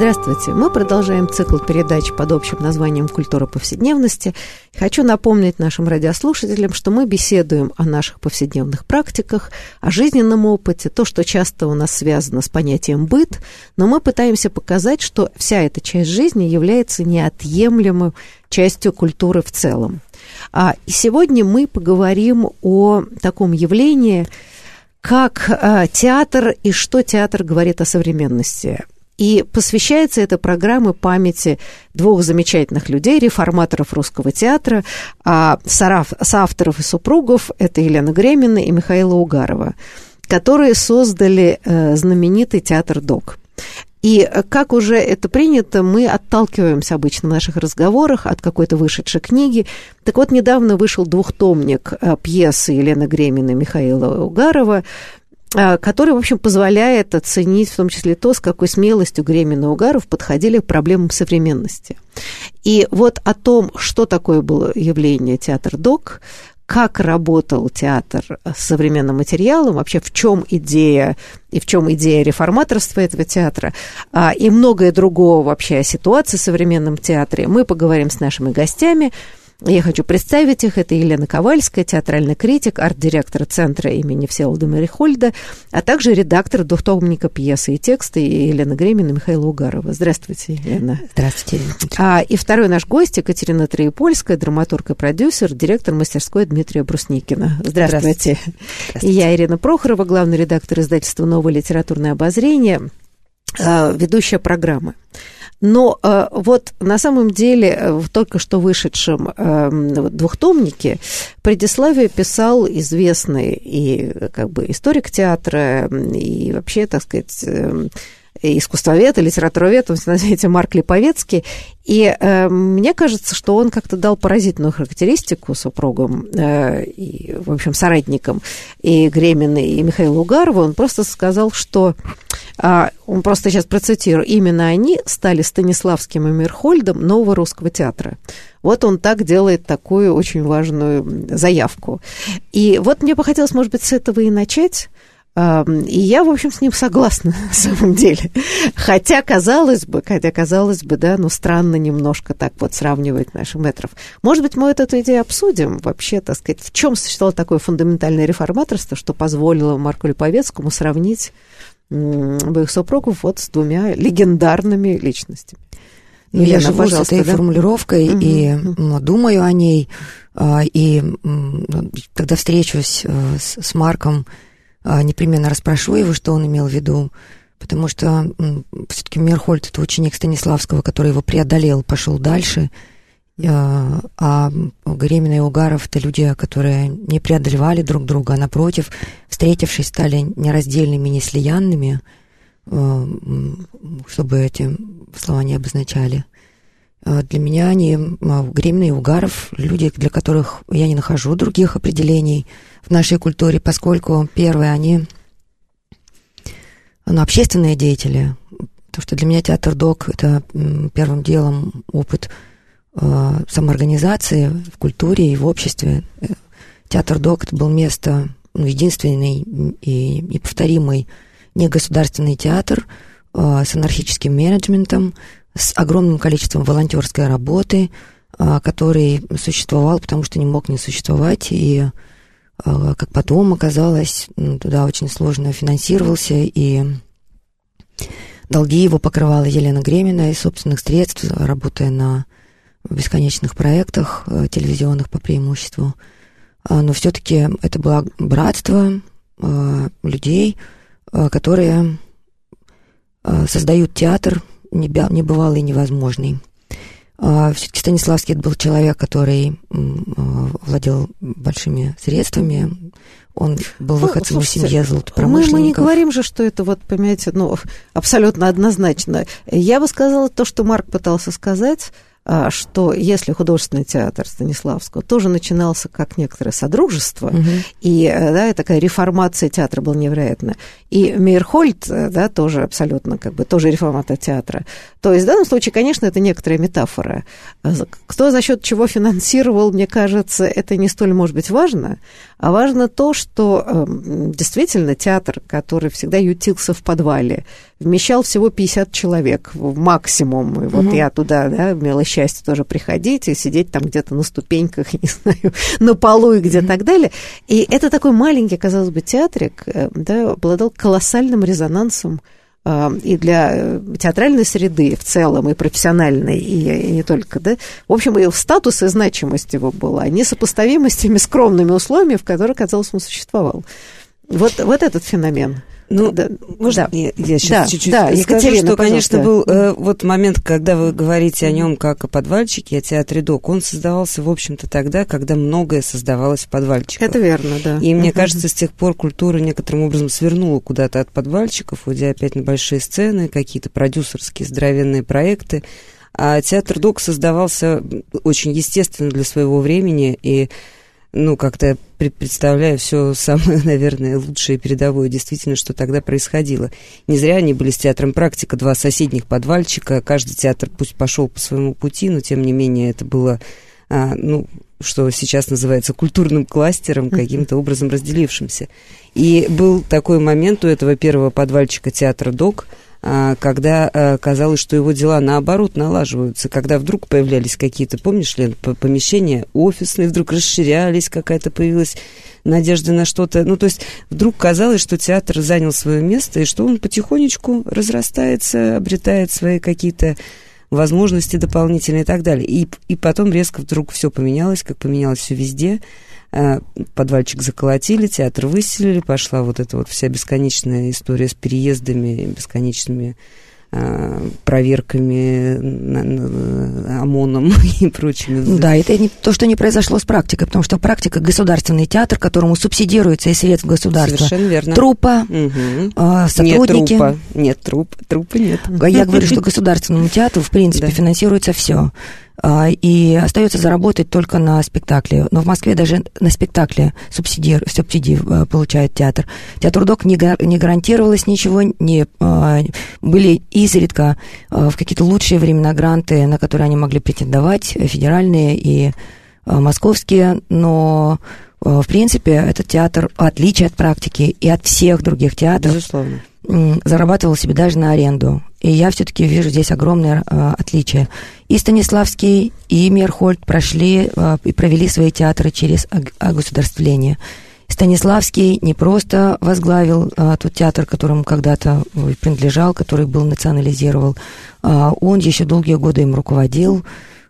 Здравствуйте. Мы продолжаем цикл передач под общим названием «Культура повседневности». Хочу напомнить нашим радиослушателям, что мы беседуем о наших повседневных практиках, о жизненном опыте, то, что часто у нас связано с понятием «быт», но мы пытаемся показать, что вся эта часть жизни является неотъемлемой частью культуры в целом. А, и сегодня мы поговорим о таком явлении, как а, театр и что театр говорит о современности. И посвящается эта программа памяти двух замечательных людей, реформаторов русского театра, а соавторов и супругов, это Елена Гремина и Михаила Угарова, которые создали э, знаменитый театр ДОК. И э, как уже это принято, мы отталкиваемся обычно в наших разговорах от какой-то вышедшей книги. Так вот, недавно вышел двухтомник э, пьесы Елены Гремина и Михаила Угарова который, в общем, позволяет оценить в том числе то, с какой смелостью Гремин и Угаров подходили к проблемам современности. И вот о том, что такое было явление театр-док, как работал театр с современным материалом, вообще в чем идея и в чем идея реформаторства этого театра, а, и многое другого вообще о ситуации в современном театре, мы поговорим с нашими гостями – я хочу представить их. Это Елена Ковальская, театральный критик, арт-директор Центра имени Всеволода Мерихольда, а также редактор двухтомника пьесы и текста Елена Гремина и Михаила Угарова. Здравствуйте, Елена. Здравствуйте. А, и второй наш гость Екатерина Троепольская, драматург и продюсер, директор мастерской Дмитрия Брусникина. Здравствуйте. Здравствуйте. И я, Ирина Прохорова, главный редактор издательства «Новое литературное обозрение», а, ведущая программы. Но э, вот на самом деле э, в только что вышедшем э, двухтомнике предиславие писал известный и как бы историк театра, и вообще, так сказать, э, искусствовед и литературовед, назовите Марк Липовецкий. И э, мне кажется, что он как-то дал поразительную характеристику супругам э, и, в общем, соратникам и Гремина, и Михаила Угарова. Он просто сказал, что он просто сейчас процитирую, именно они стали Станиславским и Мирхольдом нового русского театра. Вот он так делает такую очень важную заявку. И вот мне бы хотелось, может быть, с этого и начать. И я, в общем, с ним согласна на самом деле. Хотя, казалось бы, хотя, казалось бы, да, ну, странно немножко так вот сравнивать наших метров. Может быть, мы эту идею обсудим вообще, так сказать, в чем существовало такое фундаментальное реформаторство, что позволило Марку Липовецкому сравнить своих супругов вот с двумя легендарными личностями. Ну, Елена, я живу с этой да? формулировкой угу, и угу. думаю о ней. А, и когда встречусь э, с Марком, а, непременно расспрошу его, что он имел в виду, потому что все-таки Мерхольд это ученик Станиславского, который его преодолел, пошел дальше, а, а Гремина и Угаров это люди, которые не преодолевали друг друга, а напротив, встретившись, стали нераздельными, неслиянными, а, чтобы эти слова не обозначали. Для меня они, Гремина и Угаров, люди, для которых я не нахожу других определений – в нашей культуре, поскольку, первые они ну, общественные деятели, потому что для меня театр док – это первым делом опыт э, самоорганизации в культуре и в обществе. Театр док – это был место, ну, единственный и неповторимый негосударственный театр э, с анархическим менеджментом, с огромным количеством волонтерской работы, э, который существовал, потому что не мог не существовать, и как потом оказалось, туда очень сложно финансировался, и долги его покрывала Елена Гремина из собственных средств, работая на бесконечных проектах э, телевизионных по преимуществу. А, но все-таки это было братство э, людей, э, которые создают театр небывалый и невозможный. А, Все-таки Станиславский был человек, который владел большими средствами, он был ну, выходцем ну, из семьи золотопромышленников. Мы, мы не говорим же, что это вот, понимаете, ну, абсолютно однозначно. Я бы сказала то, что Марк пытался сказать, что если художественный театр Станиславского тоже начинался как некоторое содружество, угу. и э, да, такая реформация театра была невероятна, и Мейерхольд, э, да, тоже абсолютно как бы тоже реформатор театра, то есть в данном случае, конечно, это некоторая метафора. Кто за счет чего финансировал, мне кажется, это не столь может быть важно, а важно то, что эм, действительно театр, который всегда ютился в подвале, вмещал всего 50 человек в максимум. И вот угу. я туда да, имела счастье тоже приходить и сидеть там где-то на ступеньках, не знаю, на полу и где угу. так далее. И это такой маленький, казалось бы, театрик, э, да, обладал колоссальным резонансом э, и для э, театральной среды в целом, и профессиональной, и, и не только, да. В общем, и статус и значимость его была несопоставимы с теми скромными условиями, в которых, казалось, он существовал. Вот, вот этот феномен. Ну, да, можно да. я, я сейчас да, чуть-чуть да, скажу, Екатерина, что, конечно, был э, вот момент, когда вы говорите о нем как о подвальчике, о театре Док, он создавался, в общем-то, тогда, когда многое создавалось в подвальчиках. Это верно, да. И мне кажется, с тех пор культура некоторым образом свернула куда-то от подвальчиков, уйдя опять на большие сцены, какие-то продюсерские здоровенные проекты. А театр Док создавался очень естественно для своего времени, и ну, как-то представляю все самое, наверное, лучшее передовое, действительно, что тогда происходило. Не зря они были с театром «Практика», два соседних подвальчика, каждый театр пусть пошел по своему пути, но, тем не менее, это было, а, ну, что сейчас называется культурным кластером, каким-то образом разделившимся. И был такой момент у этого первого подвальчика театра «Док», когда а, казалось, что его дела наоборот налаживаются, когда вдруг появлялись какие-то, помнишь, Лен, помещения офисные, вдруг расширялись, какая-то появилась надежда на что-то. Ну, то есть вдруг казалось, что театр занял свое место, и что он потихонечку разрастается, обретает свои какие-то возможности дополнительные и так далее. И, и потом резко вдруг все поменялось, как поменялось все везде. Э, подвальчик заколотили, театр выселили, пошла вот эта вот вся бесконечная история с переездами, бесконечными э, проверками ОМОНом и прочими. Да, это не то, что не произошло с практикой, потому что практика государственный театр, которому субсидируется из средств государства. Совершенно верно. Трупа, угу. сотрудники. Нет трупа, нет труп, трупа нет. Я говорю, что государственному театру, в принципе, да. финансируется все. А, и остается заработать только на спектакле. Но в Москве даже на спектакле субсидии, субсидии э, получает театр. Театр ДОК не, не гарантировалось ничего, не, а, были изредка а, в какие-то лучшие времена гранты, на которые они могли претендовать, федеральные и московские, но в принципе этот театр, в отличие от практики и от всех других театров, Безусловно зарабатывал себе даже на аренду. И я все-таки вижу здесь огромное э, отличие. И Станиславский, и Мерхольд прошли э, и провели свои театры через огосударствление. Станиславский не просто возглавил э, тот театр, которому когда-то принадлежал, который был национализировал, э, он еще долгие годы им руководил,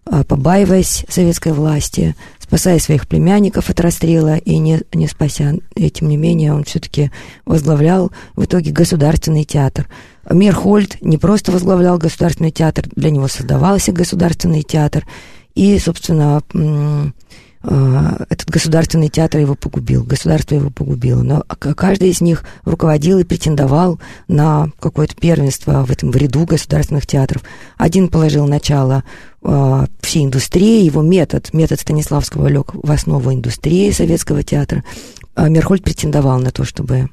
э, побаиваясь советской власти, спасая своих племянников от расстрела и не, не спася. И тем не менее он все-таки возглавлял в итоге государственный театр. Мирхольд не просто возглавлял государственный театр, для него создавался государственный театр. И, собственно, а, этот государственный театр его погубил, государство его погубило. Но каждый из них руководил и претендовал на какое-то первенство в этом в ряду государственных театров. Один положил начало э, всей индустрии, его метод, метод Станиславского лег в основу индустрии советского театра. А Мерхольд претендовал на то, чтобы э,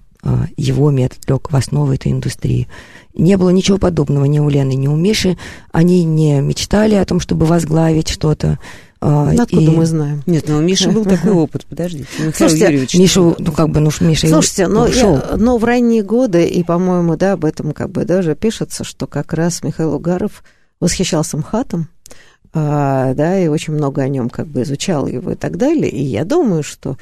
его метод лег в основу этой индустрии. Не было ничего подобного ни у Лены, ни у Миши. Они не мечтали о том, чтобы возглавить что-то. А, ну, откуда и... мы знаем? Нет, ну у Миши был такой опыт, подождите. Михаил Слушайте, Юрьевич. Мишу, ну как бы, ну Миша Слушайте, но, я, но в ранние годы, и, по-моему, да, об этом как бы даже пишется, что как раз Михаил Угаров восхищался МХАТом, а, да, и очень много о нем как бы изучал его и так далее. И я думаю, что а,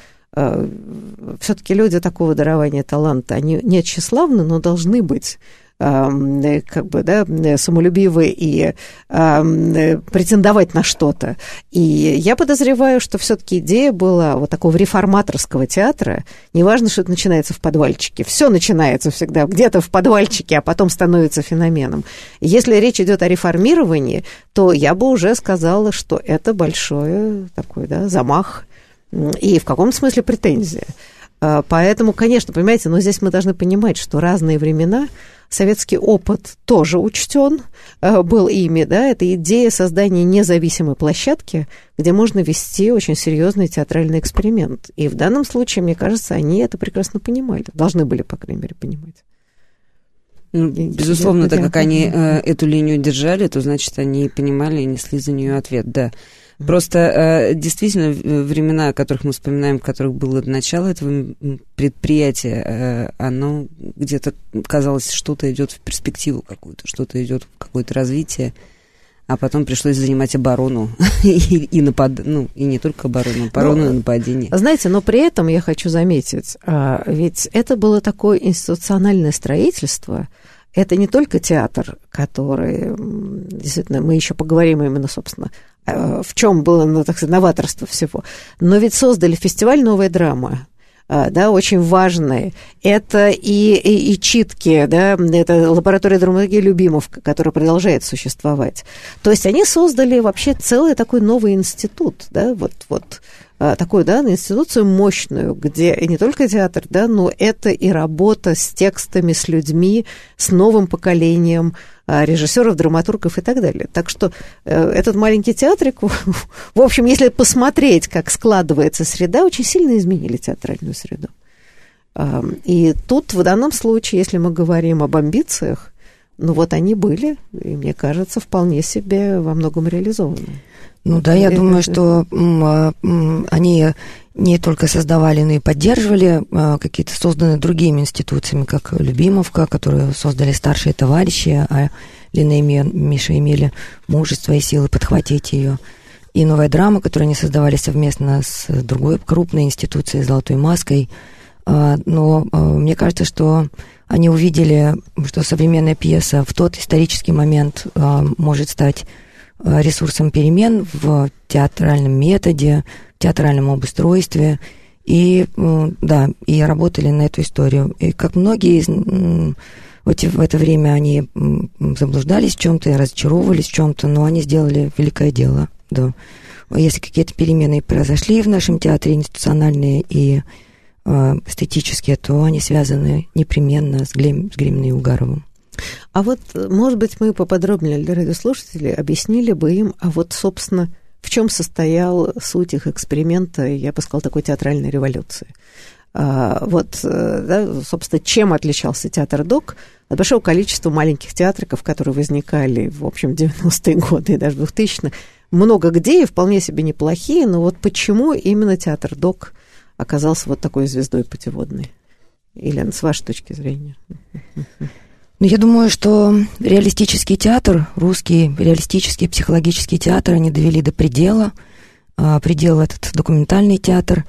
все-таки люди такого дарования таланта, они не тщеславны, но должны быть как бы, да, самолюбивы и претендовать на что-то. И я подозреваю, что все-таки идея была вот такого реформаторского театра. Неважно, что это начинается в подвальчике. Все начинается всегда где-то в подвальчике, а потом становится феноменом. Если речь идет о реформировании, то я бы уже сказала, что это большой такой да, замах и в каком смысле претензия. А, поэтому, конечно, понимаете, но здесь мы должны понимать, что разные времена советский опыт тоже учтен, а, был ими, да, это идея создания независимой площадки, где можно вести очень серьезный театральный эксперимент. И в данном случае, мне кажется, они это прекрасно понимали, должны были, по крайней мере, понимать. Ну, безусловно, так как они э, эту линию держали, то значит они понимали и несли за нее ответ, да. Просто э, действительно времена, о которых мы вспоминаем, в которых было начало этого предприятия, э, оно где-то казалось, что-то идет в перспективу какую-то, что-то идет в какое-то развитие, а потом пришлось занимать оборону и, и напад, ну и не только оборону, оборону ну, и нападение. Знаете, но при этом я хочу заметить, а, ведь это было такое институциональное строительство, это не только театр, который, действительно, мы еще поговорим именно, собственно, Э, в чем было, ну, так сказать, новаторство всего. Но ведь создали фестиваль «Новая драма», э, да, очень важные. Это и, и, и читки, да, это лаборатория драматургии Любимов, которая продолжает существовать. То есть они создали вообще целый такой новый институт, да, вот, вот такую, да, институцию мощную, где не только театр, да, но это и работа с текстами, с людьми, с новым поколением, а, режиссеров, драматургов и так далее. Так что э, этот маленький театрик, в общем, если посмотреть, как складывается среда, очень сильно изменили театральную среду. И тут в данном случае, если мы говорим об амбициях, ну вот они были, и мне кажется, вполне себе во многом реализованы. Ну да, я думаю, что а, они не только создавали, но и поддерживали а, какие-то созданные другими институциями, как Любимовка, которую создали старшие товарищи, а Лина и Миша имели мужество и силы подхватить ее. И новая драма, которую они создавали совместно с другой крупной институцией «Золотой маской». А, но мне кажется, что они увидели, что современная пьеса в тот исторический момент может стать ресурсом перемен в театральном методе, театральном обустройстве. И, да, и работали на эту историю. И как многие из в это время они заблуждались в чем-то, разочаровывались в чем-то, но они сделали великое дело, да. Если какие-то перемены произошли в нашем театре, институциональные и эстетические, то они связаны непременно с, Глем, с Гримной и Угаровым. А вот, может быть, мы поподробнее для радиослушателей объяснили бы им, а вот, собственно, в чем состоял суть их эксперимента, я бы сказала, такой театральной революции. А, вот, э, да, собственно, чем отличался театр ДОК от большого количества маленьких театриков, которые возникали, в общем, 90-е годы и даже 2000-х. Много где и вполне себе неплохие, но вот почему именно театр ДОК оказался вот такой звездой путеводной? Елена, с вашей точки зрения. Ну, я думаю, что реалистический театр, русский реалистический психологический театр, они довели до предела. А, предел этот документальный театр.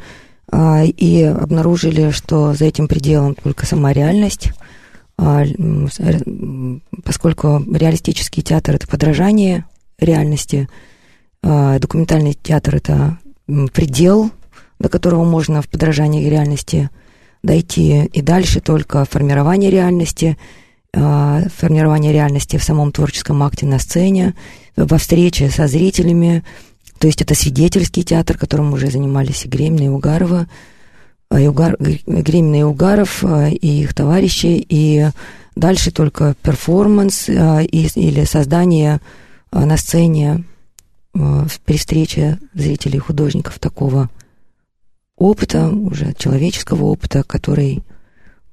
А, и обнаружили, что за этим пределом только сама реальность. А, поскольку реалистический театр – это подражание реальности, документальный театр – это предел, до которого можно в подражании реальности дойти, и дальше только формирование реальности – а, формирование реальности в самом творческом акте на сцене, во встрече со зрителями. То есть это свидетельский театр, которым уже занимались и Гремина, и Угарова, а, и Угар, Гремина и Угаров, а, и их товарищи, и дальше только перформанс или создание на сцене при встрече зрителей и художников такого опыта, уже человеческого опыта, который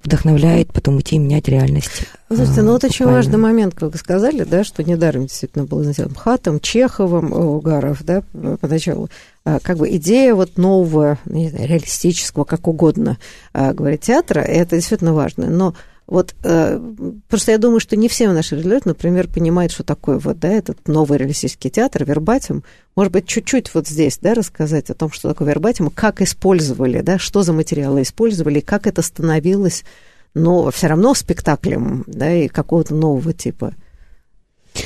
вдохновляет потом идти менять реальность. Слушайте, ну вот очень важный момент, как вы сказали, да, что недаром действительно был сделан Хатом, Чеховым, Угаров, да, поначалу. А, как бы идея вот нового, не знаю, реалистического, как угодно а, говорить, театра, это действительно важно. Но вот э, просто я думаю, что не все наши люди, например, понимают, что такое вот, да, этот новый реалистический театр, вербатим. Может быть, чуть-чуть вот здесь, да, рассказать о том, что такое вербатим, как использовали, да, что за материалы использовали, как это становилось но все равно спектаклем, да, и какого-то нового типа.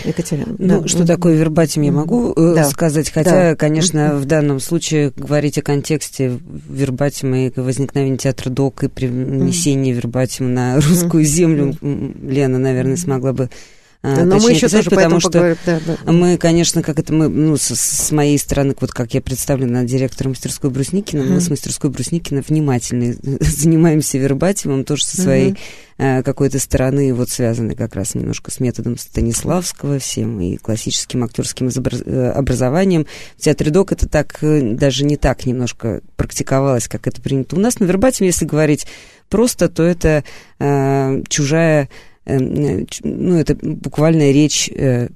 Екатерина. Ну, да. что такое вербатим, я могу э, да. сказать, хотя, да. конечно, в данном случае говорить о контексте вербатима и возникновения театра ДОК и привнесения вербатима на русскую землю, Лена, наверное, смогла бы а, Но мы еще тоже потому что поговорим. Да, да. мы, конечно, как это мы, ну, с, с моей стороны, вот как я представлена директором мастерской Брусникина, mm. мы с мастерской Брусникина внимательно занимаемся вербатимом, тоже со своей mm-hmm. какой-то стороны, вот связанной как раз немножко с методом Станиславского всем и классическим актерским э, образованием. В театре ДОК это так, э, даже не так немножко практиковалось, как это принято у нас. На вербатиме, если говорить просто, то это э, чужая ну, это буквальная речь э,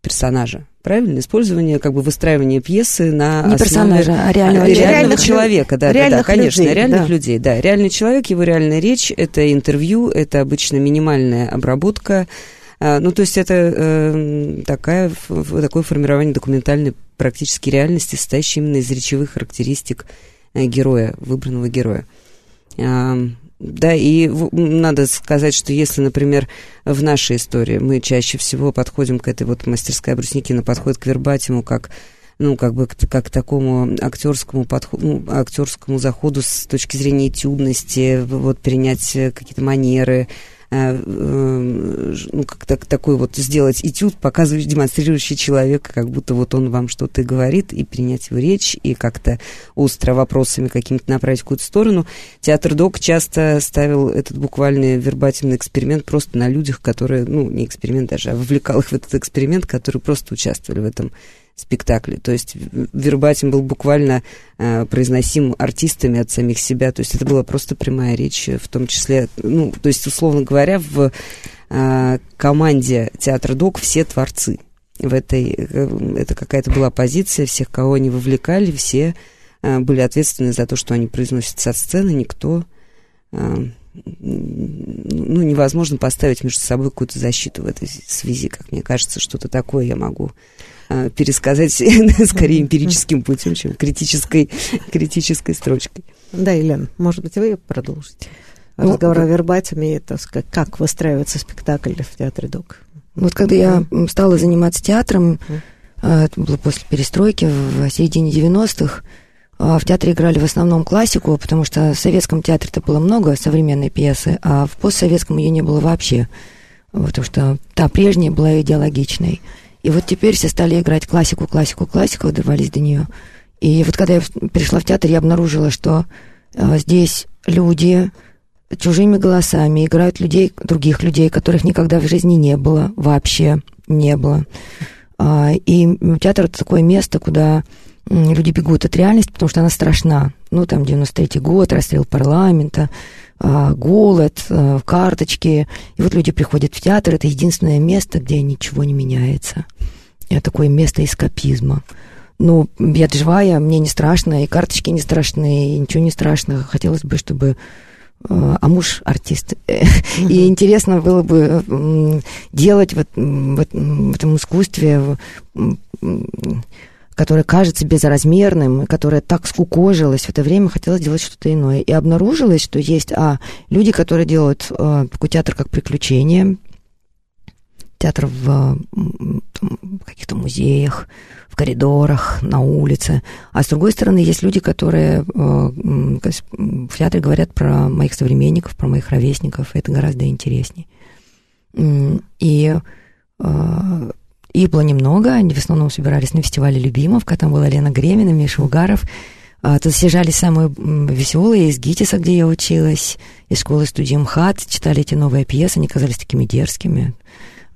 персонажа. Правильно? Использование, как бы выстраивание пьесы на Не персонажа, а реального, реального реальных человека. Да, реальных да, да, конечно, людей, реальных да. людей. Да, реальный человек, его реальная речь, это интервью, это обычно минимальная обработка. А, ну, то есть это э, такая, такое формирование документальной практически реальности, состоящей именно из речевых характеристик э, героя, выбранного героя. Да, и надо сказать, что если, например, в нашей истории мы чаще всего подходим к этой вот мастерской Брусникина, подходит к вербатиму как ну, как бы, как к такому актерскому подходу, ну, актерскому заходу с точки зрения этюдности, вот, перенять какие-то манеры, Э, э, ну, как так, такой вот сделать этюд, показывающий, демонстрирующий человека, как будто вот он вам что-то говорит, и принять его речь, и как-то остро вопросами какими-то направить в какую-то сторону. Театр Док часто ставил этот буквальный вербативный эксперимент просто на людях, которые, ну, не эксперимент даже, а вовлекал их в этот эксперимент, которые просто участвовали в этом спектакле. То есть вербатим был буквально э, произносим артистами от самих себя. То есть это была просто прямая речь, в том числе, ну, то есть, условно говоря, в э, команде театра ДОК все творцы. В этой, э, это какая-то была позиция, всех, кого они вовлекали, все э, были ответственны за то, что они произносят со сцены, никто... Э, ну, невозможно поставить между собой какую-то защиту в этой связи, как мне кажется, что-то такое я могу а, пересказать скорее эмпирическим путем, чем критической, критической строчкой. Да, Елена, может быть, вы продолжите? Ну, Разговор ну, о вербатиме, это как выстраивается спектакль в театре ДОК. Вот когда я стала заниматься театром, а, это было после перестройки в середине 90-х, а, в театре играли в основном классику, потому что в советском театре-то было много современной пьесы, а в постсоветском ее не было вообще, потому что та прежняя была идеологичной. И вот теперь все стали играть классику, классику, классику, дорвались до нее. И вот когда я пришла в театр, я обнаружила, что э, здесь люди чужими голосами играют людей, других людей, которых никогда в жизни не было, вообще не было. А, и театр это такое место, куда люди бегут от реальности, потому что она страшна. Ну, там, 93-й год, расстрел парламента, а, голод, а, карточки. И вот люди приходят в театр, это единственное место, где ничего не меняется. Это такое место эскапизма. Ну, я живая, мне не страшно, и карточки не страшны, и ничего не страшно. Хотелось бы, чтобы а, а муж артист. И интересно было бы делать в, в, в этом искусстве которое кажется безразмерным, которое так скукожилось, в это время хотелось делать что-то иное. И обнаружилось, что есть а, люди, которые делают а, такой театр как приключение, театр в, в каких-то музеях, в коридорах, на улице. А с другой стороны, есть люди, которые а, в театре говорят про моих современников, про моих ровесников. Это гораздо интереснее. И их было немного, они в основном собирались на фестивале Любимовка, там была Лена Гремина, Миша Угаров. А, тут съезжались самые веселые из ГИТИСа, где я училась, из школы студии МХАТ, читали эти новые пьесы, они казались такими дерзкими.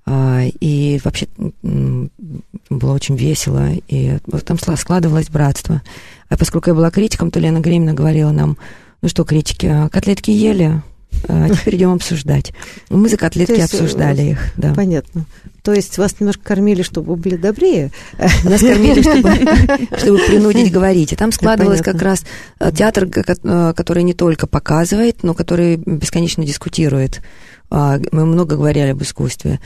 А, и вообще было очень весело, и там складывалось братство. А поскольку я была критиком, то Лена Гремина говорила нам, ну что, критики, а котлетки ели? А теперь идем обсуждать. Мы за котлетки есть, обсуждали их. Да. Понятно. То есть вас немножко кормили, чтобы вы были добрее? Нас кормили, чтобы, чтобы принудить говорить. И там складывалось как раз э, театр, э, который не только показывает, но который бесконечно дискутирует. А, мы много говорили об искусстве.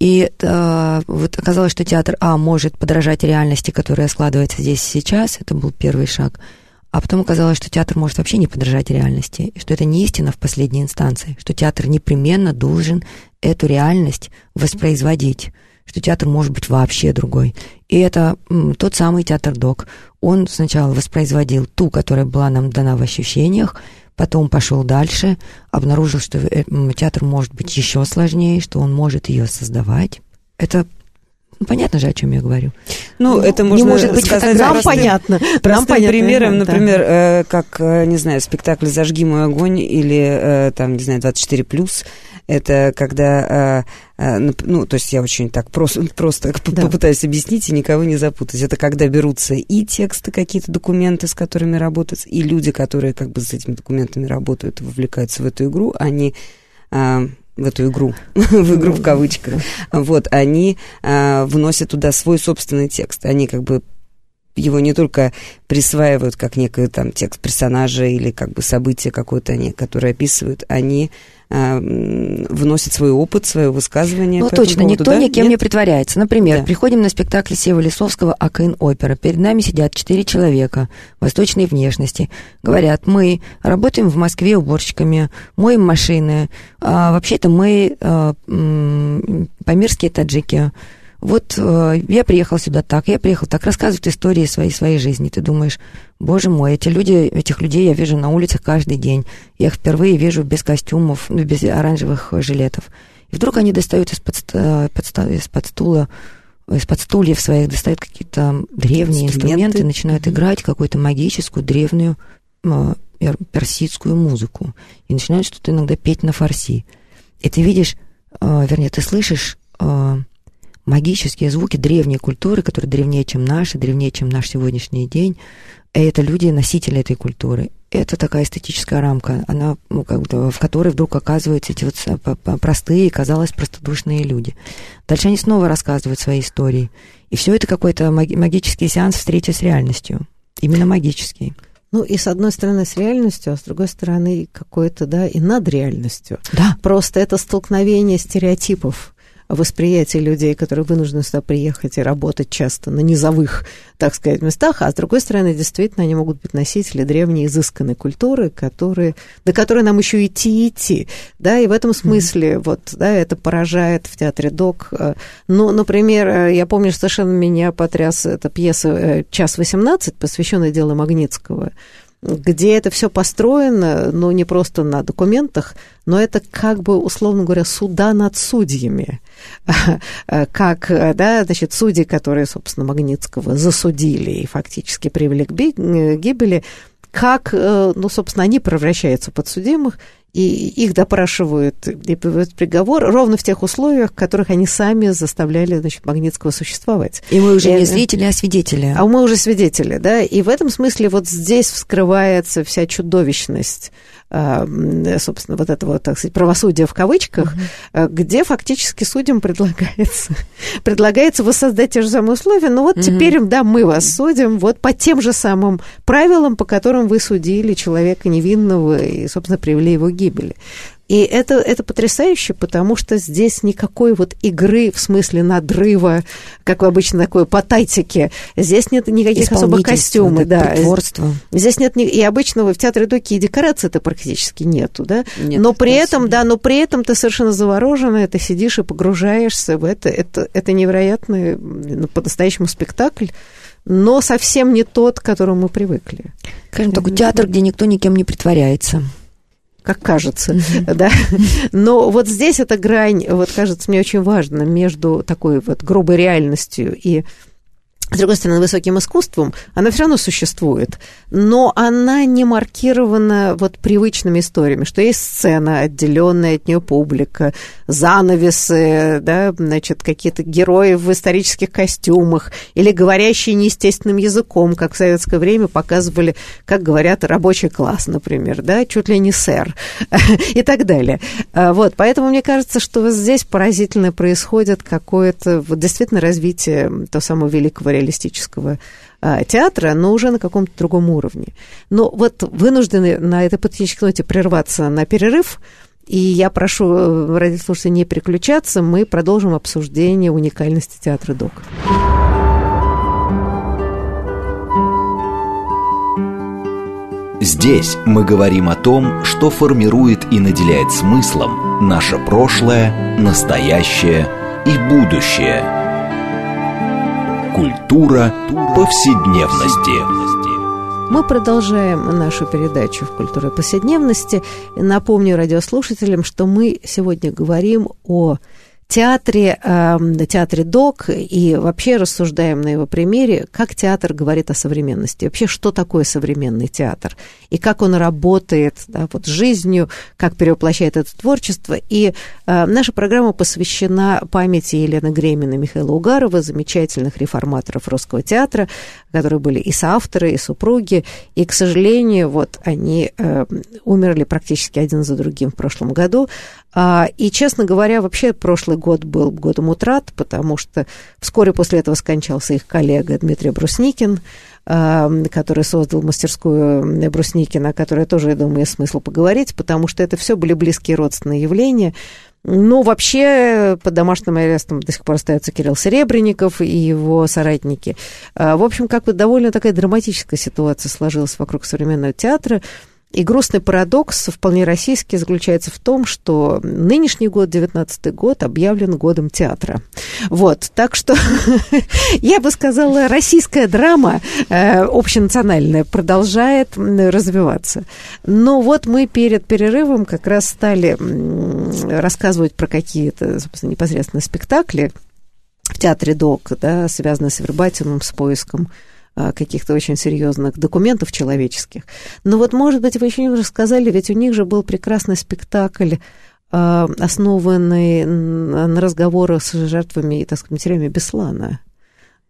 И э, вот оказалось, что театр А может подражать реальности, которая складывается здесь сейчас. Это был первый шаг. А потом оказалось, что театр может вообще не подражать реальности, что это не истина в последней инстанции, что театр непременно должен эту реальность воспроизводить, что театр может быть вообще другой. И это м, тот самый театр Док. Он сначала воспроизводил ту, которая была нам дана в ощущениях, потом пошел дальше, обнаружил, что э, театр может быть еще сложнее, что он может ее создавать. Это понятно же, о чем я говорю. Ну, это можно не может быть сказать Нам простым, понятно. простым Нам понятно, примером, да. например, э, как, э, не знаю, спектакль «Зажги мой огонь» или, э, там, не знаю, «24+,» это когда, э, э, ну, то есть я очень так просто, просто Да. попытаюсь объяснить и никого не запутать. Это когда берутся и тексты, какие-то документы, с которыми работают, и люди, которые как бы с этими документами работают, вовлекаются в эту игру, они а, в эту игру, в игру в кавычках, вот, они а, вносят туда свой собственный текст. Они как бы его не только присваивают как некий там текст персонажа или как бы событие какое-то, они, которое описывают, они м, вносят свой опыт, свое высказывание. Ну, по точно, поводу, никто да? никем Нет? не притворяется. Например, Да. приходим на спектакль Сева Лисовского «Акын опера». Перед нами сидят четыре человека восточной внешности. Говорят, мы работаем в Москве уборщиками, моем машины. А, вообще-то мы а, м, памирские таджики. Вот э, я приехал сюда так, я приехал так, рассказывают истории своей, своей жизни. Ты думаешь, боже мой, эти люди, этих людей я вижу на улицах каждый день. Я их впервые вижу без костюмов, ну, без оранжевых жилетов. И вдруг они достают из-под, из-под стула, из-под стульев своих, достают какие-то древние Инструменты. инструменты, начинают Мгм. играть какую-то магическую, древнюю э, пер- персидскую музыку. И начинают что-то иногда петь на фарси. И ты видишь, э, вернее, ты слышишь э, магические звуки древней культуры, которые древнее, чем наши, древнее, чем наш сегодняшний день. И это люди, носители этой культуры. Это такая эстетическая рамка, она, ну, как бы, в которой вдруг оказываются эти вот простые, казалось, простодушные люди. Дальше они снова рассказывают свои истории. И все это какой-то маги- магический сеанс встречи с реальностью. Именно магический. Ну, и с одной стороны с реальностью, а с другой стороны какой-то, да, и над реальностью. Да. Просто это столкновение стереотипов восприятия людей, которые вынуждены сюда приехать и работать часто на низовых, так сказать, местах, а с другой стороны, действительно, они могут быть носители древней изысканной культуры, которые, до которой нам еще идти и идти, да, и в этом смысле, вот, да, это поражает в театре ДОК. Э, Ну, например, э, я помню, совершенно меня потряс эта пьеса э, «Час 18», посвященная делу Магнитского, где это все построено, ну, не просто на документах, но это как бы, условно говоря, суда над судьями. Как, да, значит, судьи, которые, собственно, Магнитского засудили и фактически привели к гибели, как, э, ну, собственно, они превращаются в подсудимых, и их допрашивают и приводят приговор ровно в тех условиях, в которых они сами заставляли, значит, Магнитского существовать. И мы уже Э, не зрители, а свидетели. А мы уже свидетели, да, и в этом смысле вот здесь вскрывается вся чудовищность собственно, вот этого, так сказать, правосудия в кавычках, а, где фактически судьям предлагается, предлагается воссоздать те же самые условия, но вот Мгм. теперь, да, мы вас судим вот по тем же самым правилам, по которым вы судили человека невинного и, собственно, привели его к гибели. И это, это потрясающе, потому что здесь никакой вот игры в смысле надрыва, как обычно такой по тайтике. Здесь нет никаких особо костюмов, это да. притворство. Здесь нет и обычного в театре доки и декораций-то практически нету, да. Нет, но при это этом, себе. да, но при этом ты совершенно завороженная, ты сидишь и погружаешься в это. Это, это невероятный, ну, по-настоящему спектакль, но совсем не тот, к которому мы привыкли. Скажем, такой театр, где никто никем не притворяется. Как кажется, да. Но вот здесь эта грань, вот кажется мне очень важна между такой вот грубой реальностью и с другой стороны, высоким искусством, она все равно существует, но она не маркирована вот привычными историями, что есть сцена, отделенная от нее публика, занавесы, да, значит, какие-то герои в исторических костюмах или говорящие неестественным языком, как в советское время показывали, как говорят рабочий класс, например, да, чуть ли не сэр и так далее. А, Вот, поэтому мне кажется, что вот здесь поразительно происходит какое-то вот действительно развитие того самого великого реалистического а, театра, но уже на каком-то другом уровне. Но вот вынуждены на этой патетической ноте прерваться на перерыв, и я прошу э, радиослушателей не переключаться, мы продолжим обсуждение уникальности театра ДОК. Здесь мы говорим о том, что формирует и наделяет смыслом наше прошлое, настоящее и будущее. Культура повседневности. Мы продолжаем нашу передачу в культуре повседневности. Напомню радиослушателям, что мы сегодня говорим о театре, э, театре ДОК и вообще рассуждаем на его примере, как театр говорит о современности. Вообще, что такое современный театр и как он работает да, вот, жизнью, как перевоплощает это творчество. И э, наша программа посвящена памяти Елены Гремина Михаила Угарова, замечательных реформаторов русского театра, которые были и соавторы, и супруги. И, к сожалению, вот они э, умерли практически один за другим в прошлом году. А, и, честно говоря, вообще прошлый год был годом утрат, потому что вскоре после этого скончался их коллега Дмитрий Брусникин, а, который создал мастерскую Брусникина, о которой тоже, я думаю, есть смысл поговорить, потому что это все были близкие родственные явления. Ну, вообще, под домашним арестом до сих пор остается Кирилл Серебренников и его соратники. А, в общем, как бы довольно такая драматическая ситуация сложилась вокруг современного театра. И грустный парадокс, вполне российский, заключается в том, что нынешний год, 19 год, объявлен годом театра. Вот, так что я бы сказала, российская драма э, общенациональная продолжает развиваться. Но вот мы перед перерывом как раз стали рассказывать про какие-то, собственно, непосредственно спектакли в театре ДОК, да, связанные с Вербатином, с поиском каких-то очень серьезных документов человеческих. Но вот, может быть, вы еще не рассказали, ведь у них же был прекрасный спектакль, а, основанный на разговорах с жертвами и, так сказать, матерями Беслана.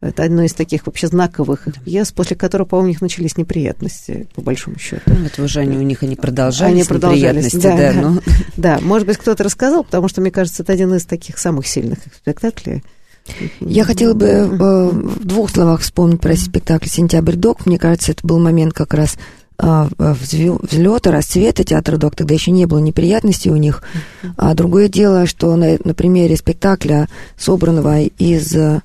Это одно из таких вообще знаковых пьес, после которого, по-моему, у них начались неприятности, по большому счету. Ну, это уже они, у них они продолжались, они продолжались да, да, но... да, может быть, кто-то рассказал, потому что, мне кажется, это один из таких самых сильных спектаклей. Я хотела бы э, в двух словах вспомнить про спектакль «Сентябрь док». Мне кажется, это был момент как раз а, взлета, расцвета театра док. Тогда еще не было неприятностей у них. А другое дело, что на, на примере спектакля, собранного из э,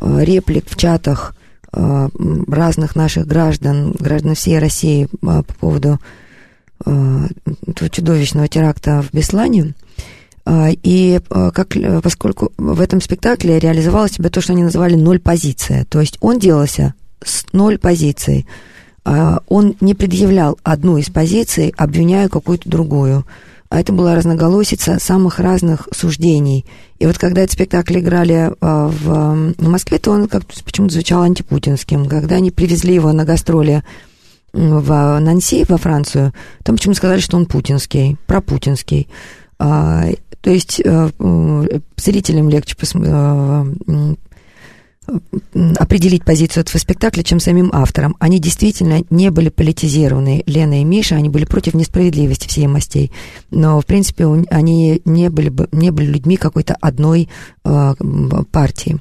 реплик в чатах э, разных наших граждан, граждан всей России по поводу этого чудовищного теракта в Беслане, а, и а, как, поскольку в этом спектакле реализовалось себя то, что они называли ноль позиция, то есть он делался с ноль позиций. А, он не предъявлял одну из позиций, обвиняя какую-то другую. А это была разноголосица самых разных суждений. И вот когда этот спектакль играли в Москве, то он как-то почему-то звучал антипутинским. Когда они привезли его на гастроли в Нанси, во Францию, там почему-то сказали, что он путинский, пропутинский. То есть э, зрителям легче э, определить позицию этого спектакля, чем самим авторам. Они действительно не были политизированы, Лена и Миша, они были против несправедливости всей мастей, но, в принципе, они не были, не были людьми какой-то одной э, партии.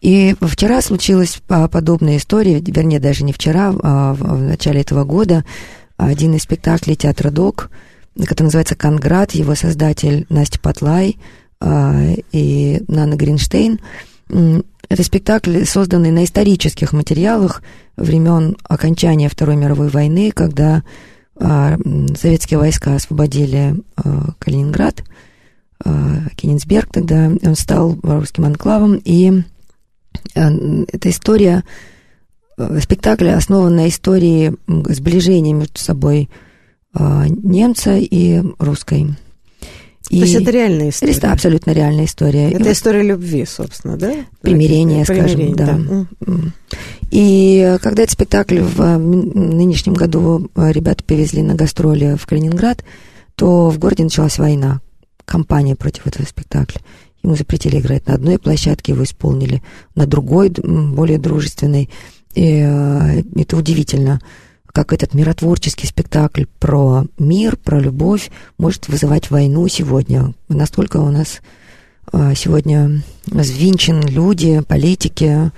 И вчера случилась подобная история, вернее, даже не вчера, а в начале этого года один из спектаклей театра «Док» который называется «Конград», его создатель Настя Патлай э, и Нана Гринштейн. Это спектакль, созданный на исторических материалах времен окончания Второй мировой войны, когда э, советские войска освободили э, Калининград, Кенигсберг тогда, он стал русским анклавом, и эта история, спектакль основан на истории сближения между собой а, немца и русской. И То есть это реальная история? Это абсолютно реальная история. Это и история любви, собственно, да? Примирение, скажем, да. да. И когда этот спектакль в нынешнем году э, ребята повезли на гастроли в Калининград, то в городе началась война, кампания против этого спектакля. Ему запретили играть на одной площадке, его исполнили на другой, более дружественной. И э, это удивительно как этот миротворческий спектакль про мир, про любовь может вызывать войну сегодня. Настолько у нас а, сегодня взвинчен люди, политики,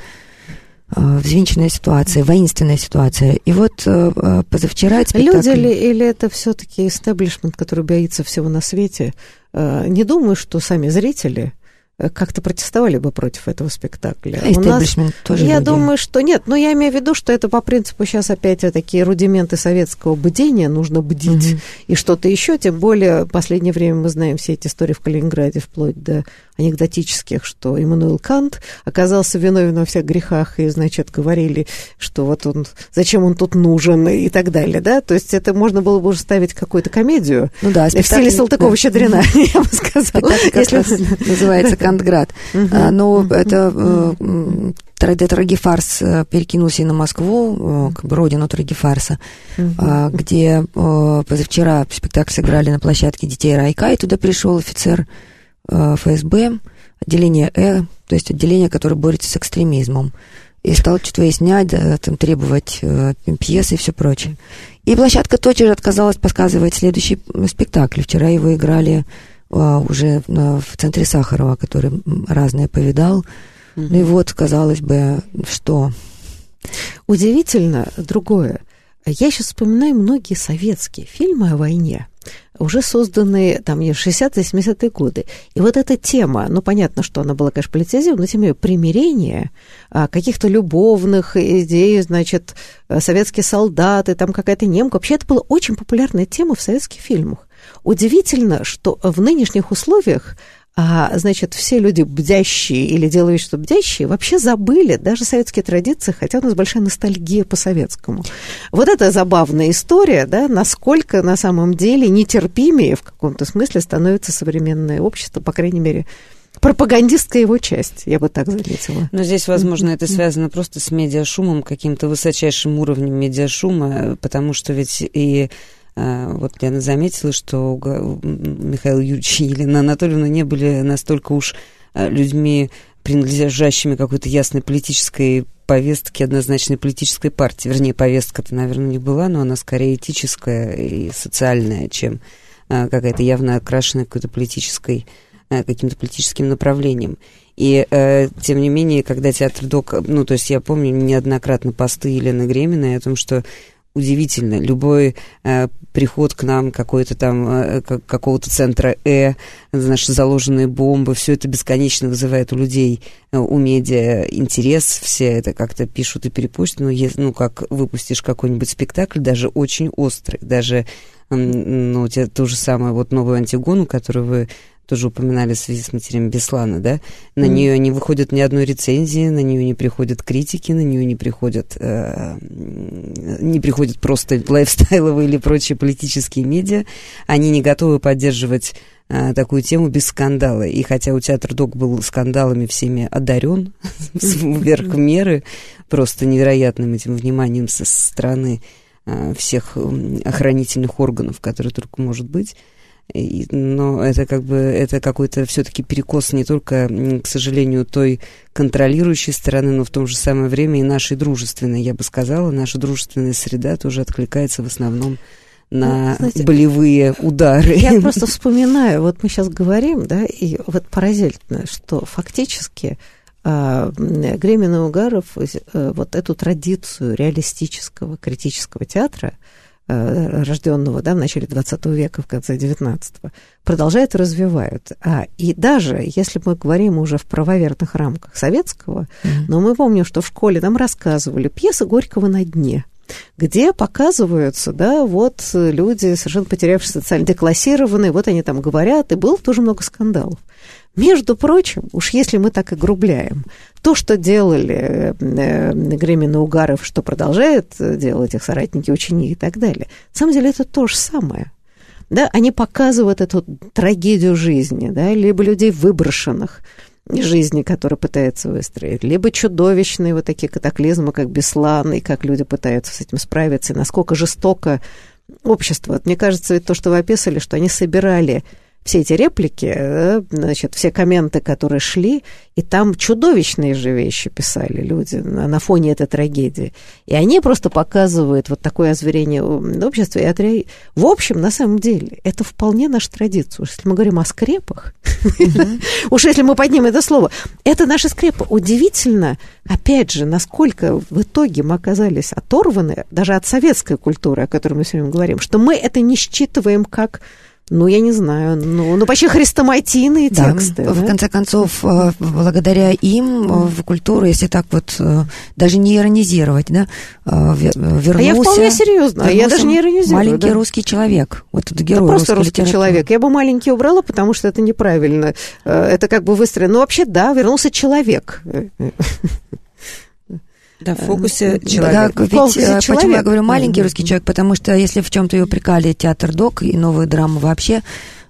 а, взвинченная ситуация, воинственная ситуация. И вот а, позавчера спектакль... Люди ли, или это все-таки истеблишмент, который боится всего на свете? Не думаю, что сами зрители Э, как-то протестовали бы против этого спектакля. А нас, тоже я люди. думаю, что нет, но я имею в виду, что это по принципу сейчас опять такие рудименты советского бдения, нужно бдить угу. и что-то еще, тем более в последнее время мы знаем все эти истории в Калининграде вплоть до анекдотических, что Иммануил Кант оказался виновен во всех грехах, и, значит, говорили, что вот он, зачем он тут нужен и так далее, да, то есть это можно было бы уже ставить какую-то комедию ну да, в стиле Салтыкова-Щедрина, да. я бы сказала. Если... называется Кантград. А, но это э, трагифарс э, перекинулся и на Москву, э, как бы родину трагифарса, а, где позавчера спектакль сыграли на площадке детей Райка, и туда пришел офицер ФСБ, отделение Э, то есть отделение, которое борется с экстремизмом. И стал что-то выяснять, да, там, требовать э, пьесы и все прочее. И площадка тотчас же отказалась подсказывать следующий спектакль. Вчера его играли уже в центре Сахарова, который разное повидал. Mm-hmm. Ну и вот, казалось бы, что... Удивительно другое. Я сейчас вспоминаю многие советские фильмы о войне, уже созданные там в 60-70-е годы. И вот эта тема, ну, понятно, что она была, конечно, политизирована, но тем не менее примирение а, каких-то любовных идей, значит, советские солдаты, там какая-то немка. Вообще это была очень популярная тема в советских фильмах. Удивительно, что в нынешних условиях а, значит, все люди бдящие или делающие, что бдящие, вообще забыли даже советские традиции, хотя у нас большая ностальгия по советскому. Вот это забавная история, да, насколько на самом деле нетерпимее в каком-то смысле становится современное общество, по крайней мере, пропагандистская его часть, я бы так заметила. Но здесь, возможно, это связано просто с медиашумом, каким-то высочайшим уровнем медиашума, потому что ведь и вот Лена заметила, что Михаил Юрьевич и Елена Анатольевна не были настолько уж а, людьми, принадлежащими какой-то ясной политической повестке, однозначной политической партии. Вернее, повестка-то, наверное, не была, но она скорее этическая и социальная, чем а, какая-то явно окрашенная какой-то политической, каким-то политическим направлением. И, э, тем не менее, когда театр Док... Ну, то есть я помню неоднократно посты Елены Греминой о том, что удивительно. Любой э, приход к нам какой-то там, э, какого-то центра Э, наши заложенные бомбы, все это бесконечно вызывает у людей, э, у медиа интерес, все это как-то пишут и перепустят, но если, ну, как выпустишь какой-нибудь спектакль, даже очень острый, даже, ну, тебя то же самое, вот новую Антигону, которую вы тоже упоминали в связи с матерями Беслана, да, на mm. нее не выходит ни одной рецензии, на нее не приходят критики, на нее не приходят, э, не приходят просто лайфстайловые или прочие политические медиа, они не готовы поддерживать э, такую тему без скандала. И хотя у театра Док был скандалами всеми одарен вверх меры, просто невероятным этим вниманием со стороны э, всех охранительных органов, которые только может быть, и, но это как бы это какой-то все-таки перекос не только, к сожалению, той контролирующей стороны, но в то же самое время и нашей дружественной, я бы сказала, наша дружественная среда тоже откликается в основном на ну, Знаете, болевые удары. Я просто вспоминаю, вот мы сейчас говорим, да, и вот поразительно, что фактически а, Гремин и Угаров э, вот эту традицию реалистического критического театра рожденного да, в начале 20 века, в конце 19-го, продолжают и развивают. А, и даже если мы говорим уже в правоверных рамках советского, mm-hmm. но мы помним, что в школе нам рассказывали пьеса Горького на дне где показываются, да, вот люди, совершенно потерявшие социально деклассированные, вот они там говорят, и было тоже много скандалов. Между прочим, уж если мы так и грубляем, то, что делали э, Гремин и Угаров, что продолжает делать их соратники, ученики и так далее, на самом деле это то же самое. Да, они показывают эту трагедию жизни, да, либо людей выброшенных, жизни, которые пытаются выстроить, либо чудовищные вот такие катаклизмы, как Беслан, и как люди пытаются с этим справиться, и насколько жестоко общество. Вот мне кажется, то, что вы описали, что они собирали все эти реплики, э, значит, все комменты, которые шли, и там чудовищные же вещи писали люди на, фоне этой трагедии. И они просто показывают вот такое озверение общества. И отре... В общем, на самом деле, это вполне наша традиция. Если мы говорим о скрепах, уж если мы поднимем это слово, это наша скрепа. Удивительно, опять же, насколько в итоге мы оказались оторваны даже от советской культуры, о которой мы сегодня говорим, что мы это не считываем как ну, я не знаю, ну, ну почти хрестоматийные да, тексты. В да? конце концов, э, благодаря им э, в культуру, если так вот э, даже не иронизировать, да, вернулся... А я вполне серьезно, я даже не иронизирую. Маленький да. русский человек, вот этот герой да просто русский литературы. человек. Я бы маленький убрала, потому что это неправильно. Это как бы выстрел. Ну, вообще, да, вернулся человек. Да, в фокусе Да, человек. ведь, фокусе э, почему человек. я говорю маленький Мгм. русский человек? Потому что если в чем-то ее упрекали театр док и новые драмы вообще,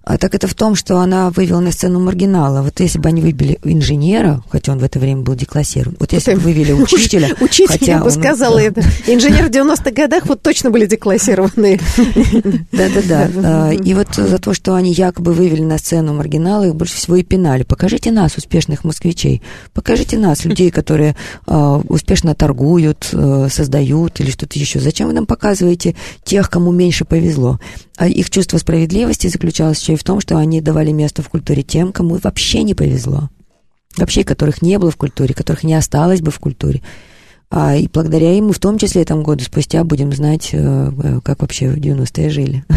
а, так это в том, что она вывела на сцену маргинала. Вот если бы они выбили инженера, хотя он в это время был деклассирован, вот если бы вывели учителя, Учитель, хотя я бы он- сказала да. это. Инженер в 90-х годах вот точно были деклассированные. Да-да-да. А, И вот за то, что они якобы вывели на сцену маргинала, их больше всего и пинали. Покажите нас, успешных москвичей. Покажите нас, людей, которые а, успешно торгуют, а, создают или что-то еще. Зачем вы нам показываете тех, кому меньше повезло? А их чувство справедливости заключалось еще и в том, что они давали место в культуре тем, кому вообще не повезло. Вообще, которых не было в культуре, которых не осталось бы в культуре. А, и благодаря мы в том числе этом году спустя, будем знать, э, э, как вообще в 90-е жили.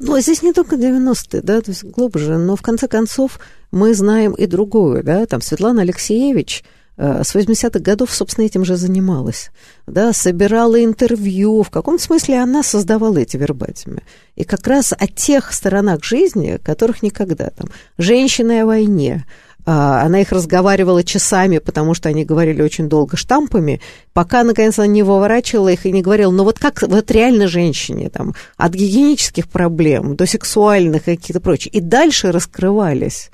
Ну, здесь не только 90-е, да, то есть глубже, но в конце концов мы знаем и другую, да, там Светлана Алексеевич с 80-х годов, собственно, этим же занималась, да, собирала интервью, в каком смысле она создавала эти вербатимы. И как раз о тех сторонах жизни, которых никогда там. Женщины о войне, а, она их разговаривала часами, потому что они говорили очень долго штампами, пока, наконец, она не выворачивала их и не говорила, ну вот как вот реально женщине, там, от гигиенических проблем до сексуальных каких-то прочих. И дальше раскрывались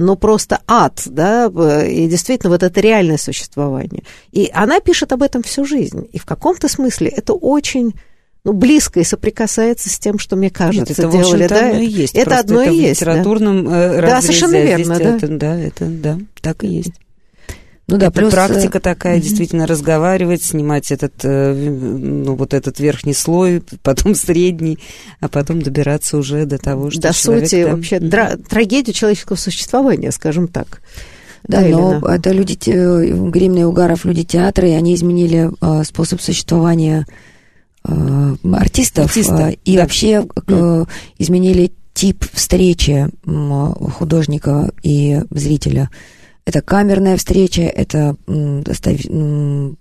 но просто ад, да, и действительно вот это реальное существование. И она пишет об этом всю жизнь. И в каком-то смысле это очень ну, близко и соприкасается с тем, что, мне кажется, Нет, это, делали, в да? одно и есть. Это Просто одно это и в есть. да. литературном э, Да, разрезе, совершенно а верно, здесь да. Это, да, это, да, так и есть. Ну да, это плюс... э, практика такая, действительно, разговаривать, снимать этот, э, ну, вот этот верхний слой, потом средний, а потом добираться уже до того, что до человек сути, там- вообще, дра- трагедию человеческого существования, скажем так. Да, или но на- это люди, те- Гримна и Угаров, люди театра, и они изменили э, способ существования э, артистов, Артиста, э, и да. вообще э, изменили тип встречи художника и зрителя. Это камерная встреча, это м,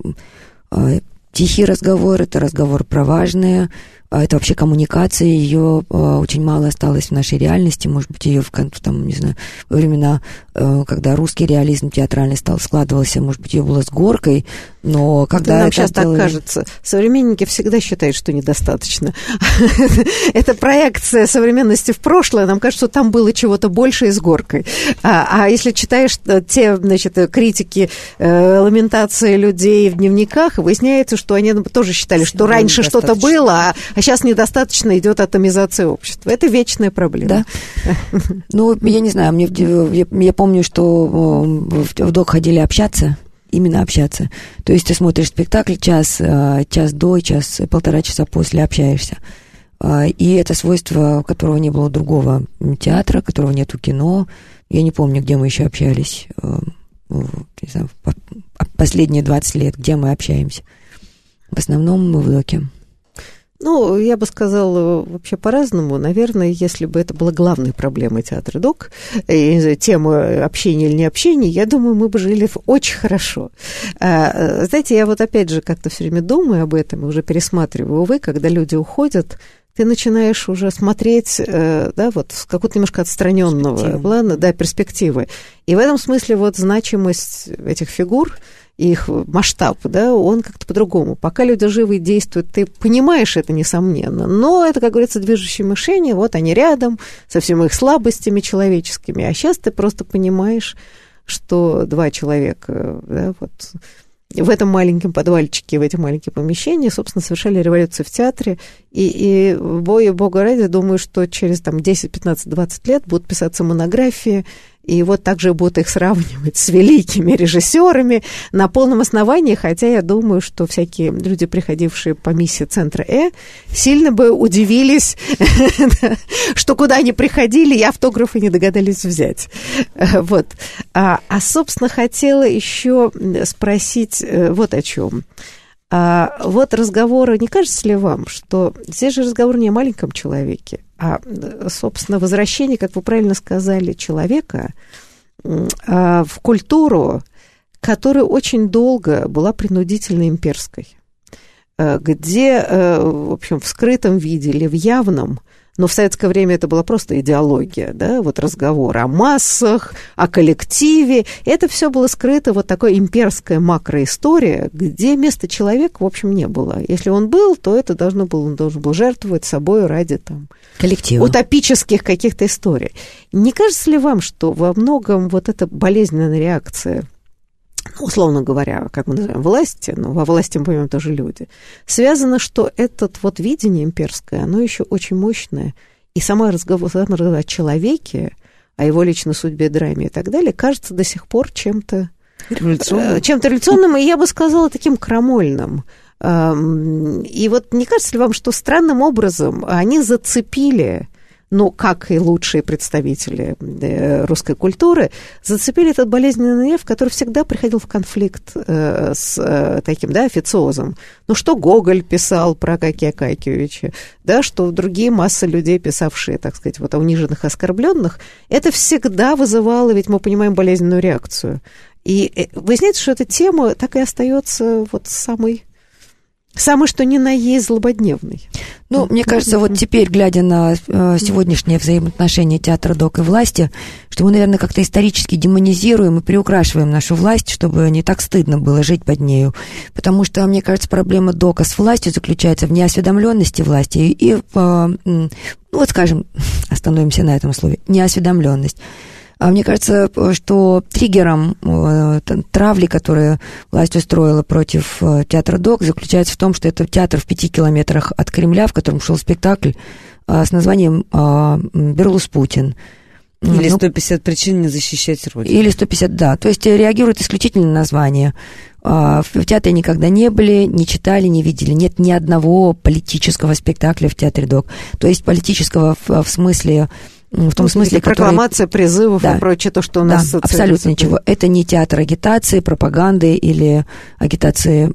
э, тихий разговор, это разговор про важное, а это вообще коммуникация, ее э, очень мало осталось в нашей реальности, может быть, ее в, там, не знаю, во времена, э, когда русский реализм театральный стал складывался, может быть, ее было с горкой, но когда нам это сейчас так делали- кажется. Современники всегда считают, что недостаточно. Это проекция современности в прошлое. Нам кажется, что там было чего-то больше и с горкой. А, а если читаешь э, те, значит, критики э, ламентации людей в дневниках, выясняется, что они тоже считали, что раньше что-то было, а, а сейчас недостаточно идет атомизация общества. Это вечная проблема. Да. Ну, я не знаю, мне, я, я помню, что э, в, в ДОК ходили общаться, именно общаться. То есть ты смотришь спектакль час, э, час до, час, полтора часа после общаешься. А, И это свойство, которого не было другого театра, которого нет у кино. Я не помню, где мы еще общались. э, не знаю, последние 20 лет, где мы общаемся. В основном мы в ДОКе. Ну, я бы сказала вообще по-разному. Наверное, если бы это была главной проблемой театра ДОК, и тема общения или не общения, я думаю, мы бы жили очень хорошо. А, знаете, я вот опять же как-то все время думаю об этом и уже пересматриваю. Увы, когда люди уходят, ты начинаешь уже смотреть, э, да, вот с какого-то немножко отстраненного плана, да, перспективы. И в этом смысле вот значимость этих фигур, их масштаб, да, он как-то по-другому. Пока люди живы и действуют, ты понимаешь это, несомненно, но это, как говорится, движущее мышение, вот они рядом, со всеми их слабостями человеческими, а сейчас ты просто понимаешь, что два человека, да, вот в этом маленьком подвальчике, в этом маленьком помещении, собственно, совершали революцию в театре. И, и бою бога ради, думаю, что через там, 10, 15, 20 лет будут писаться монографии, и вот также будут их сравнивать с великими режиссерами на полном основании, хотя я думаю, что всякие люди, приходившие по миссии Центра Э, сильно бы удивились, что куда они приходили, и автографы не догадались взять. Э, Вот. А, а, собственно, хотела еще спросить э, вот о чем. А вот разговоры, не кажется ли вам, что здесь же разговор не о маленьком человеке, а, собственно, возвращение, как вы правильно сказали, человека а, в культуру, которая очень долго была принудительно имперской, э, где, э, в общем, в скрытом виде или в явном но в советское время это была просто идеология, да, вот разговор о массах, о коллективе. Это все было скрыто вот такой имперская макроистория, где места человека, в общем, не было. Если он был, то это должно было, он должен был жертвовать собой ради там коллектива. утопических каких-то историй. Не кажется ли вам, что во многом вот эта болезненная реакция условно говоря, как мы называем, власти, но во власти мы понимаем тоже люди, связано, что это вот видение имперское, оно еще очень мощное, и сама разговор, сам разговор о человеке, о его личной судьбе, драме и так далее, кажется до сих пор чем-то революционным, э, чем-то революционным и я бы сказала, таким крамольным. И вот не кажется ли вам, что странным образом они зацепили ну, как и лучшие представители э, русской культуры, зацепили этот болезненный нерв, который всегда приходил в конфликт э, с э, таким, да, официозом. Ну, что Гоголь писал про Акакия Акакиевича, да, что другие массы людей, писавшие, так сказать, вот о униженных, оскорбленных, это всегда вызывало, ведь мы понимаем, болезненную реакцию. И выясняется, что эта тема так и остается вот самой Самый что ни на есть злободневный. Ну, мне кажется, вот теперь, глядя на э, сегодняшние взаимоотношения театра ДОК и власти, что мы, наверное, как-то исторически демонизируем и приукрашиваем нашу власть, чтобы не так стыдно было жить под нею. Потому что, мне кажется, проблема ДОКа с властью заключается в неосведомленности власти и, и в, ну, вот скажем, остановимся на этом слове, неосведомленность. А мне кажется, что триггером э, травли, которую власть устроила против э, театра ДОК, заключается в том, что это театр в пяти километрах от Кремля, в котором шел спектакль э, с названием «Берлус Путин». Или 150 ну, причин не защищать Родину. Или 150, да. То есть реагируют исключительно на название. В театре никогда не были, не читали, не видели. Нет ни одного политического спектакля в театре ДОК. То есть политического в, в смысле в том ну, смысле, прокламация который... призывов да. и прочее, то, что у нас... Да, абсолютно ничего. Это не театр агитации, пропаганды или агитации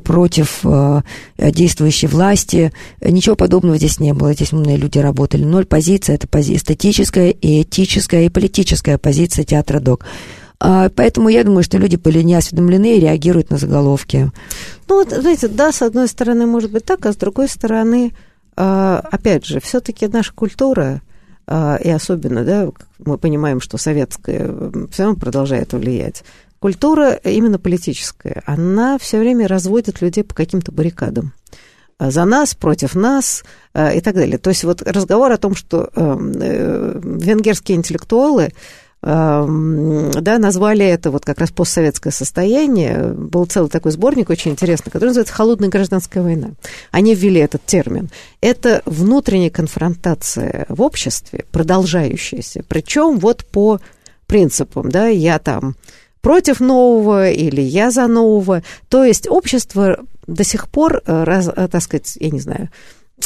против э, действующей власти. Ничего подобного здесь не было. Здесь умные люди работали. Ноль позиция, это пози... эстетическая, и этическая, и политическая позиция театра ДОК. А, поэтому я думаю, что люди были неосведомлены и реагируют на заголовки. Ну, вот, знаете, да, с одной стороны, может быть так, а с другой стороны, а, опять же, все-таки наша культура, и особенно, да, мы понимаем, что советская все равно продолжает влиять. Культура именно политическая, она все время разводит людей по каким-то баррикадам а, за нас, против нас а, и так далее. То есть вот разговор о том, что эм, э, венгерские интеллектуалы да, назвали это вот как раз постсоветское состояние. Был целый такой сборник очень интересный, который называется «Холодная гражданская война». Они ввели этот термин. Это внутренняя конфронтация в обществе, продолжающаяся. Причем вот по принципам, да, я там против нового или я за нового. То есть общество до сих пор, э, раз, э, так сказать, я не знаю,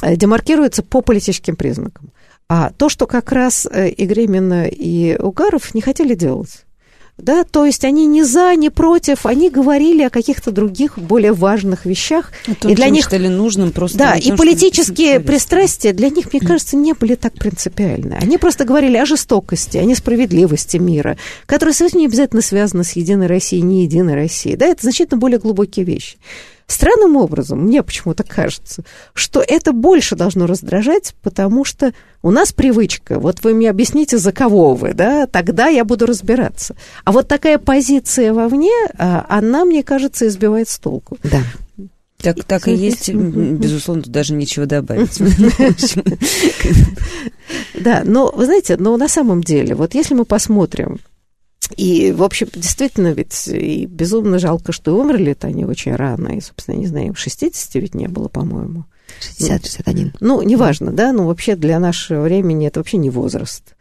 э, демаркируется по политическим признакам. А то, что как раз э, и Гремина, и Угаров не хотели делать. Да, то есть они не за, не против, они говорили о каких-то других более важных вещах. О том, и для них считали нужным просто. Да, и политические пристрастия для них, мне кажется, не были так принципиальны. Они просто говорили о жестокости, о несправедливости мира, которая совсем не обязательно связана с Единой Россией, не Единой Россией. Да, это значительно более глубокие вещи. Странным образом, мне почему-то кажется, что это больше должно раздражать, потому что у нас привычка, вот вы мне объясните, за кого вы, да, тогда я буду разбираться. А вот такая позиция вовне, а, она, мне кажется, избивает с толку. Да. Так, так и есть, безусловно, тут даже ничего добавить. Да, но, вы знаете, но на самом деле, вот если мы посмотрим и, в общем, действительно, ведь и безумно жалко, что умерли-то они очень рано. И, собственно, не знаю, 60 ведь не было, по-моему. 60-61. Ну, неважно, да, но вообще для нашего времени это вообще не возраст.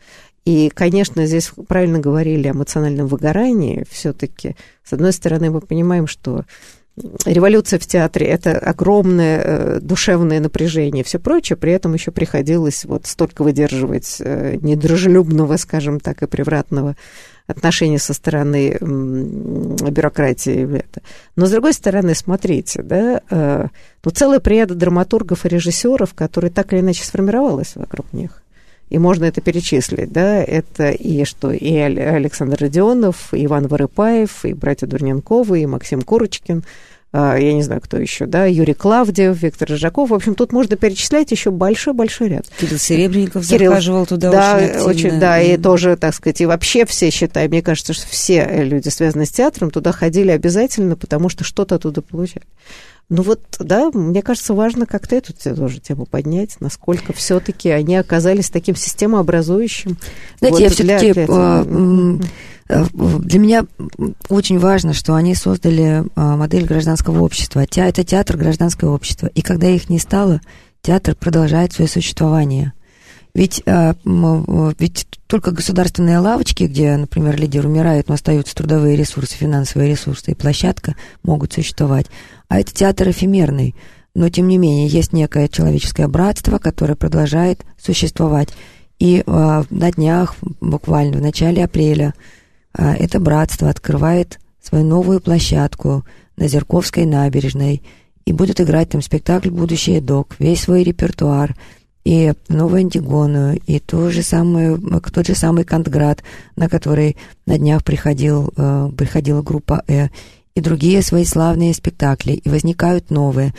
И, конечно, здесь правильно говорили о эмоциональном выгорании. Все-таки, с одной стороны, мы понимаем, что революция в театре – это огромное э, душевное напряжение и все прочее, при этом еще приходилось вот столько выдерживать э, недружелюбного, скажем так, и превратного отношения со стороны бюрократии. Но, с другой стороны, смотрите, да, э, ну, целая приятная драматургов и режиссеров, которые так или иначе сформировалась вокруг них. И можно это перечислить, да, это и что, и Александр Родионов, и Иван Вырыпаев, и братья Дурненковы, и Максим Курочкин, я не знаю, кто еще, да, Юрий Клавдев, Виктор Рыжаков. В общем, тут можно перечислять еще большой-большой ряд. Кирилл Серебренников Кирилл, захаживал туда да, очень активно. Очень, да, и тоже, так сказать, и вообще все, считаю, мне кажется, что все люди, связанные с театром, туда ходили обязательно, потому что что-то оттуда получали. Ну вот, да, мне кажется, важно как-то эту тоже тему поднять, насколько все-таки они оказались таким системообразующим. Знаете, вот, я все-таки для... Э, для меня очень важно, что они создали а, модель гражданского общества. Это театр гражданского общества. И когда их не стало, театр продолжает свое существование. Ведь, а, ведь только государственные лавочки, где, например, лидер умирает, но остаются трудовые ресурсы, финансовые ресурсы и площадка, могут существовать. А это театр эфемерный. Но, тем не менее, есть некое человеческое братство, которое продолжает существовать. И э, на днях, буквально в начале апреля, это братство открывает свою новую площадку на Зерковской набережной и будет играть там спектакль «Будущее док», весь свой репертуар, и новую Антигону, и ту же самую, тот же самый Кантград, на который на днях приходил, э, приходила группа «Э», и другие свои славные спектакли, и возникают новые.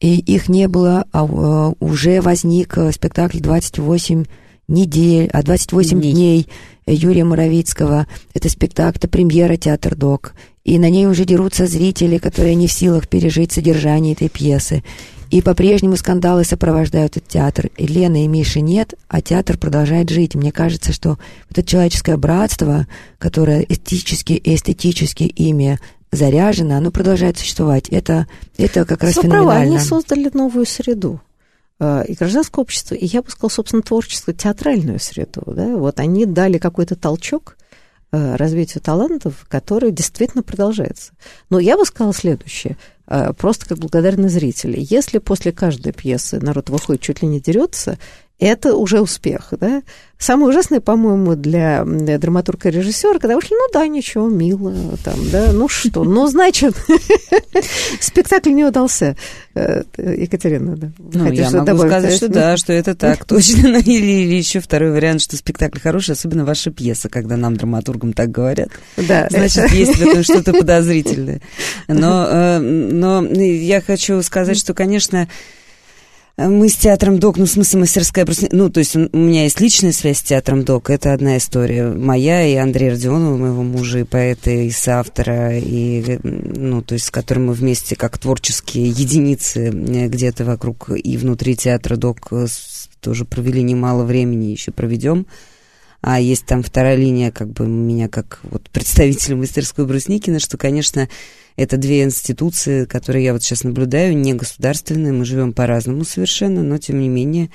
И их не было, а э, уже возник спектакль «28 недель, а 28 дней. дней Юрия Моровицкого. Это спектакль, это премьера «Театр Док». И на ней уже дерутся зрители, которые не в силах пережить содержание этой пьесы. И по-прежнему скандалы сопровождают этот театр. И Лены и Миши нет, а театр продолжает жить. Мне кажется, что вот это человеческое братство, которое этически и эстетически ими заряжено, оно продолжает существовать. Это, это как раз Соправа, феноменально. они создали новую среду. Э, и гражданское общество, и я бы сказала, собственно, творческую, театральную среду. Да? Вот они дали какой-то толчок развитию талантов, который действительно продолжается. Но я бы сказала следующее, э, просто как благодарны зрители. Если после каждой пьесы народ выходит, чуть ли не дерется, это уже успех, да. Самое ужасное, по-моему, для драматурга и режиссера, когда вышли, ну да, ничего, мило, там, да, ну что, ну, значит, спектакль не удался. Э, Екатерина, да. Ну, я могу сказать, что да, что это так, точно. Или, или еще второй вариант, что спектакль хороший, особенно ваша пьеса, когда нам, драматургам, так говорят. Да. Значит, есть в этом что-то подозрительное. Но, э, но я хочу сказать, что, конечно, мы с театром ДОК, ну, в смысле, мастерская просто... Ну, то есть у меня есть личная связь с театром ДОК, это одна история. Моя и Андрея Родионова, моего мужа, и поэта, и соавтора, и, ну, то есть с которым мы вместе как творческие единицы э, где-то вокруг и внутри театра ДОК э, тоже провели немало времени, еще проведем. А есть там вторая линия, как бы меня как вот представителя мастерской Брусникина, что, конечно, это две институции, которые я вот сейчас наблюдаю, не государственные, мы живем по-разному совершенно, но тем не менее,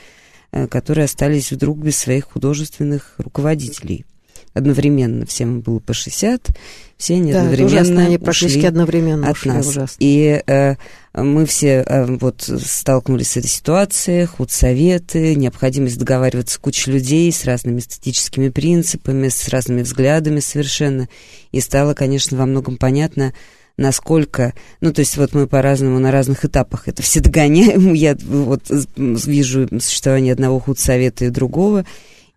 э, которые остались вдруг без своих художественных руководителей. Одновременно всем было по 60, все они да, одновременно ужасно, они практически одновременно от ушли, нас. Ужасно. И э, мы все э, вот столкнулись с этой ситуацией, худсоветы, необходимость договариваться с кучей людей с разными эстетическими принципами, с разными взглядами совершенно. И стало, конечно, во многом понятно, насколько, ну, то есть вот мы по-разному на разных этапах это все догоняем. Я вот вижу существование одного худсовета и другого,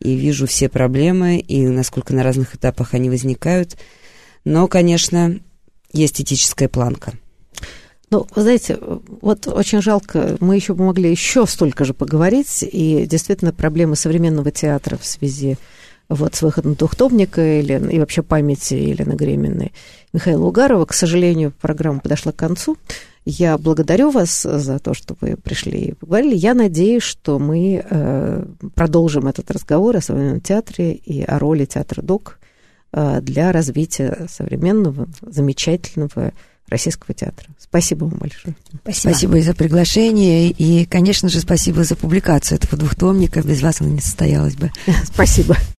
и вижу все проблемы, и насколько на разных этапах они возникают. Но, конечно, есть этическая планка. Ну, вы знаете, вот очень жалко, мы еще могли еще столько же поговорить, и действительно проблемы современного театра в связи вот, с выходом двухтомника или, и вообще памяти Елены Гременной Михаила Угарова. К сожалению, программа подошла к концу. Я благодарю вас за то, что вы пришли и поговорили. Я надеюсь, что мы э, продолжим этот разговор о современном театре и о роли театра ДОК э, для развития современного, замечательного Российского театра. Спасибо вам большое. Спасибо. спасибо и за приглашение, и, конечно же, спасибо за публикацию этого двухтомника. Без вас оно не состоялось бы. Спасибо.